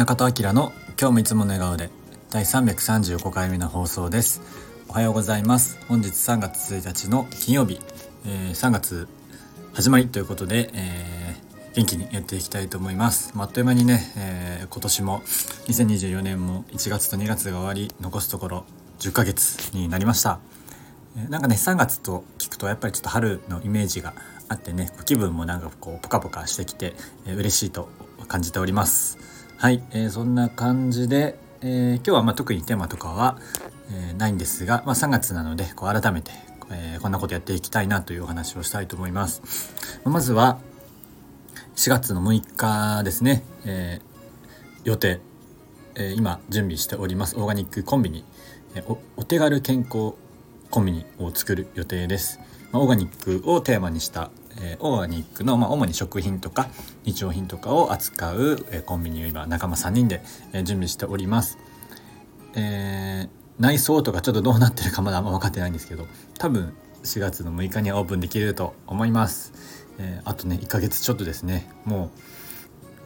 中田明の今日もいつもの笑顔で第335回目の放送です。おはようございます。本日3月1日の金曜日、えー、3月始まりということで、えー、元気にやっていきたいと思います、あ、っという間にね、えー、今年も2024年も1月と2月が終わり残すところ10ヶ月になりました。なんかね3月と聞くとやっぱりちょっと春のイメージがあってね気分もなんかこうポカポカしてきて、え、嬉しいと感じております。はい、えー、そんな感じで、えー、今日はま特にテーマとかは、えー、ないんですが、まあ、3月なのでこう改めて、えこんなことやっていきたいなというお話をしたいと思います。まずは4月の6日ですね、え予定、え今準備しております。オーガニックコンビニ、えお手軽健康コンビニを作る予定です。ま、オーガニックをテーマにした、えー、オーガニックの、まあ、主に食品とか日用品とかを扱う、えー、コンビニを今仲間3人で、えー、準備しております。えー、内装とかちょっとどうなってるかまだあんま分かってないんですけど多分4月の6日にはオープンできると思います。えー、あとね1ヶ月ちょっとですねも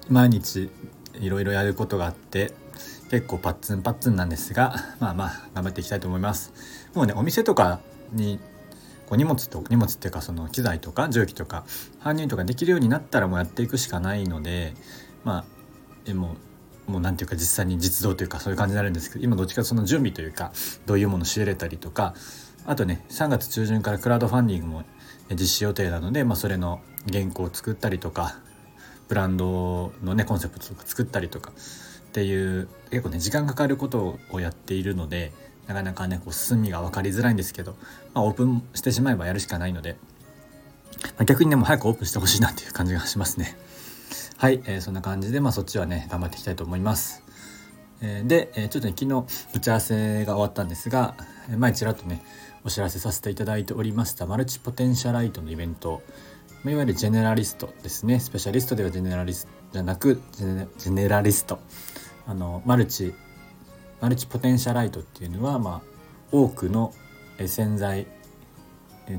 う毎日いろいろやることがあって結構パッツンパッツンなんですがまあまあ頑張っていきたいと思いますもうねお店とかにこう荷物と荷物っていうかその機材とか重機とか搬入とかできるようになったらもうやっていくしかないのでまあでももう何ていうか実際に実動というかそういう感じになるんですけど今どっちかその準備というかどういうもの仕入れたりとかあとね3月中旬からクラウドファンディングも実施予定なので、まあ、それの原稿を作ったりとかブランドのねコンセプトとか作ったりとかっていう結構ね時間かかることをやっているのでなかなかねこう進みが分かりづらいんですけど、まあ、オープンしてしまえばやるしかないので、まあ、逆にでも早くオープンしてほしいなっていう感じがしますね。はい、えー、そんな感じで、まあ、そっちはね頑張っていきたいと思います。えー、で、えー、ちょっとね昨日打ち合わせが終わったんですが、え前ちらっとねお知らせさせていただいておりましたマルチポテンシャライトのイベントいわゆるジェネラリストですねスペシャリストではジェネラリストじゃなくジェネラリストあのマルチマルチポテンシャライトっていうのは、まあ、多くの潜在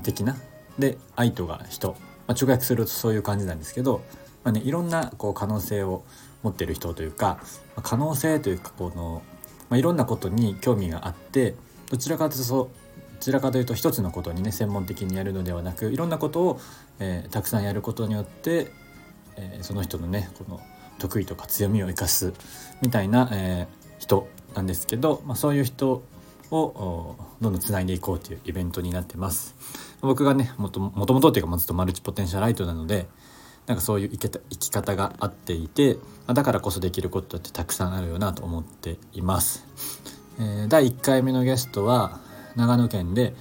的なで愛とが人、まあ、直訳するとそういう感じなんですけど、まあね、いろんなこう可能性を持ってる人というか可能性というかこの、まあ、いろんなことに興味があってどちらかというとそうどちらかというと一つのことにね専門的にやるのではなくいろんなことを、えー、たくさんやることによって、えー、その人のねこの得意とか強みを生かすみたいな、えー、人。なんですけど、まあ、そういう人をどんどんつないでいこうというイベントになってます。僕がねもともともとっていうかずっとマルチポテンシャライトなのでなんかそういう生き方があっていてだからこそできることってたくさんあるよなと思っています。えー、第1回目のゲストは長野県で、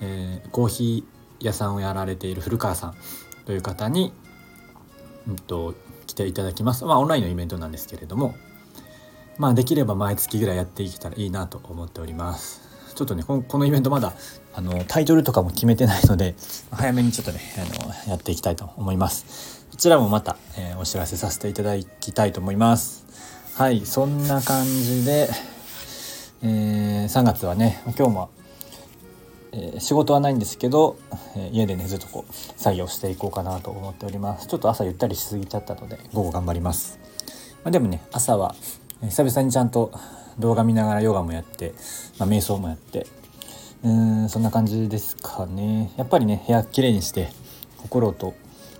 えー、コーヒー屋さんをやられている古川さんという方に、うんと来ていただきます。まあオンラインのイベントなんですけれども、まあできれば毎月ぐらいやっていけたらいいなと思っております。ちょっとね、このイベントまだあのタイトルとかも決めてないので、早めにちょっとね、あのやっていきたいと思います。こちらもまた、えー、お知らせさせていただきたいと思います。はい、そんな感じで、えー、3月はね、今日もえー、仕事はないんですけど、え、家でねずっとこう作業していこうかなと思っておりますちょっと朝ゆったりしすぎちゃったので午後頑張ります、まあ、でもね朝は久々にちゃんと動画見ながらヨガもやって、まあ、瞑想もやって。うんそんな感じですかね。やっぱりね部屋きれいにして心と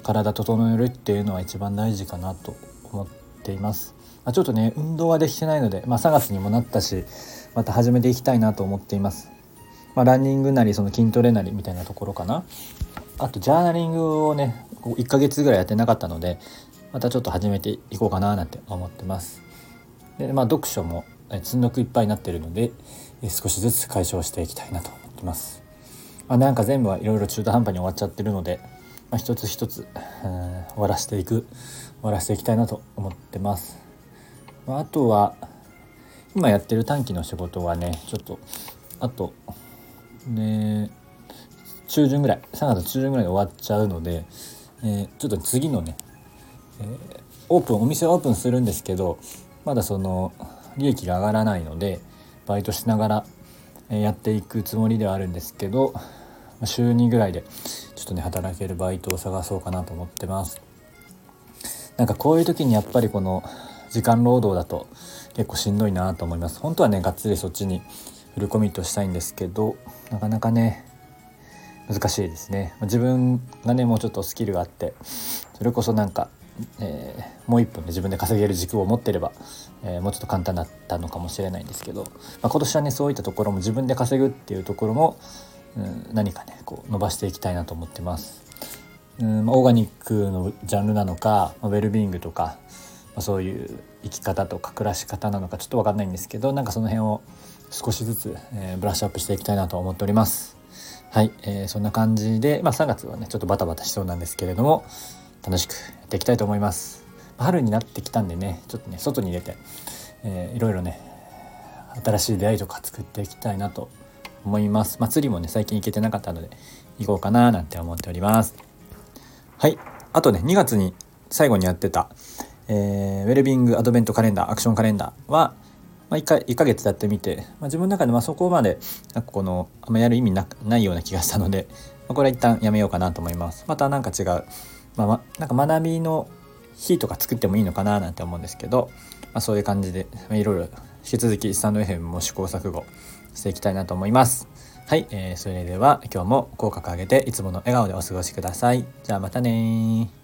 体整えるっていうのは一番大事かなと思っています、まあ、ちょっとね運動はできてないので、まあ、3月にもなったしまた始めていきたいなと思っています。まあ、ランニングなりその筋トレなりみたいなところかな。あとジャーナリングをね1ヶ月ぐらいやってなかったのでまたちょっと始めていこうかななんて思ってます。でまあ読書も積んどくいっぱいになってるので少しずつ解消していきたいなと思ってます、まあ、なんか全部はいろいろ中途半端に終わっちゃってるので、まあ、一つ一つ終わらせていく終わらせていきたいなと思ってます、まあ、あとは今やってる短期の仕事はねちょっとあとで中旬ぐらい3月中旬ぐらいで終わっちゃうので、えー、ちょっと次のね、えー、オープンお店オープンするんですけどまだその利益が上がらないのでバイトしながらやっていくつもりではあるんですけど週2ぐらいでちょっとね働けるバイトを探そうかなと思ってます。なんかこういう時にやっぱりこの時間労働だと結構しんどいなと思います。本当はねがっつりそっちにフルコミットしたいんですけどなかなかね難しいですね。自分がねもうちょっとスキルがあってそれこそなんか、えー、もう一分で自分で稼げる軸を持ってれば、えー、もうちょっと簡単だったのかもしれないんですけど、まあ、今年はねそういったところも自分で稼ぐっていうところも、うん、何かねこう伸ばしていきたいなと思ってます。うんオーガニックのジャンルなのかまウェルビーイングとか、まあ、そういう生き方とか暮らし方なのかちょっと分かんないんですけどなんかその辺を少しずつ、えー、ブラッシュアップしていきたいなと思っております。はい、えー、そんな感じで、まあ、3月はねちょっとバタバタしそうなんですけれども楽しくやっていきたいと思います。春になってきたんでねちょっとね外に出て、えー、いろいろね新しい出会いとか作っていきたいなと思います。まあ、釣りもね最近行けてなかったので行こうかななんて思っております。はいあとね2月に最後にやってた、えー、ウェルビングアドベントカレンダーアクションカレンダーはまあ、1, 回1ヶ月やってみて、まあ、自分の中でまそこまでなんかこのあんまやる意味なないような気がしたので、まあ、これは一旦やめようかなと思います。また何か違う、まあ、なんか学びの日とか作ってもいいのかななんて思うんですけど、まあ、そういう感じで、まあ、いろいろ引き続きスタンド FM も試行錯誤していきたいなと思います。はい、えー、それでは今日も口角上げていつもの笑顔でお過ごしください。じゃあまたね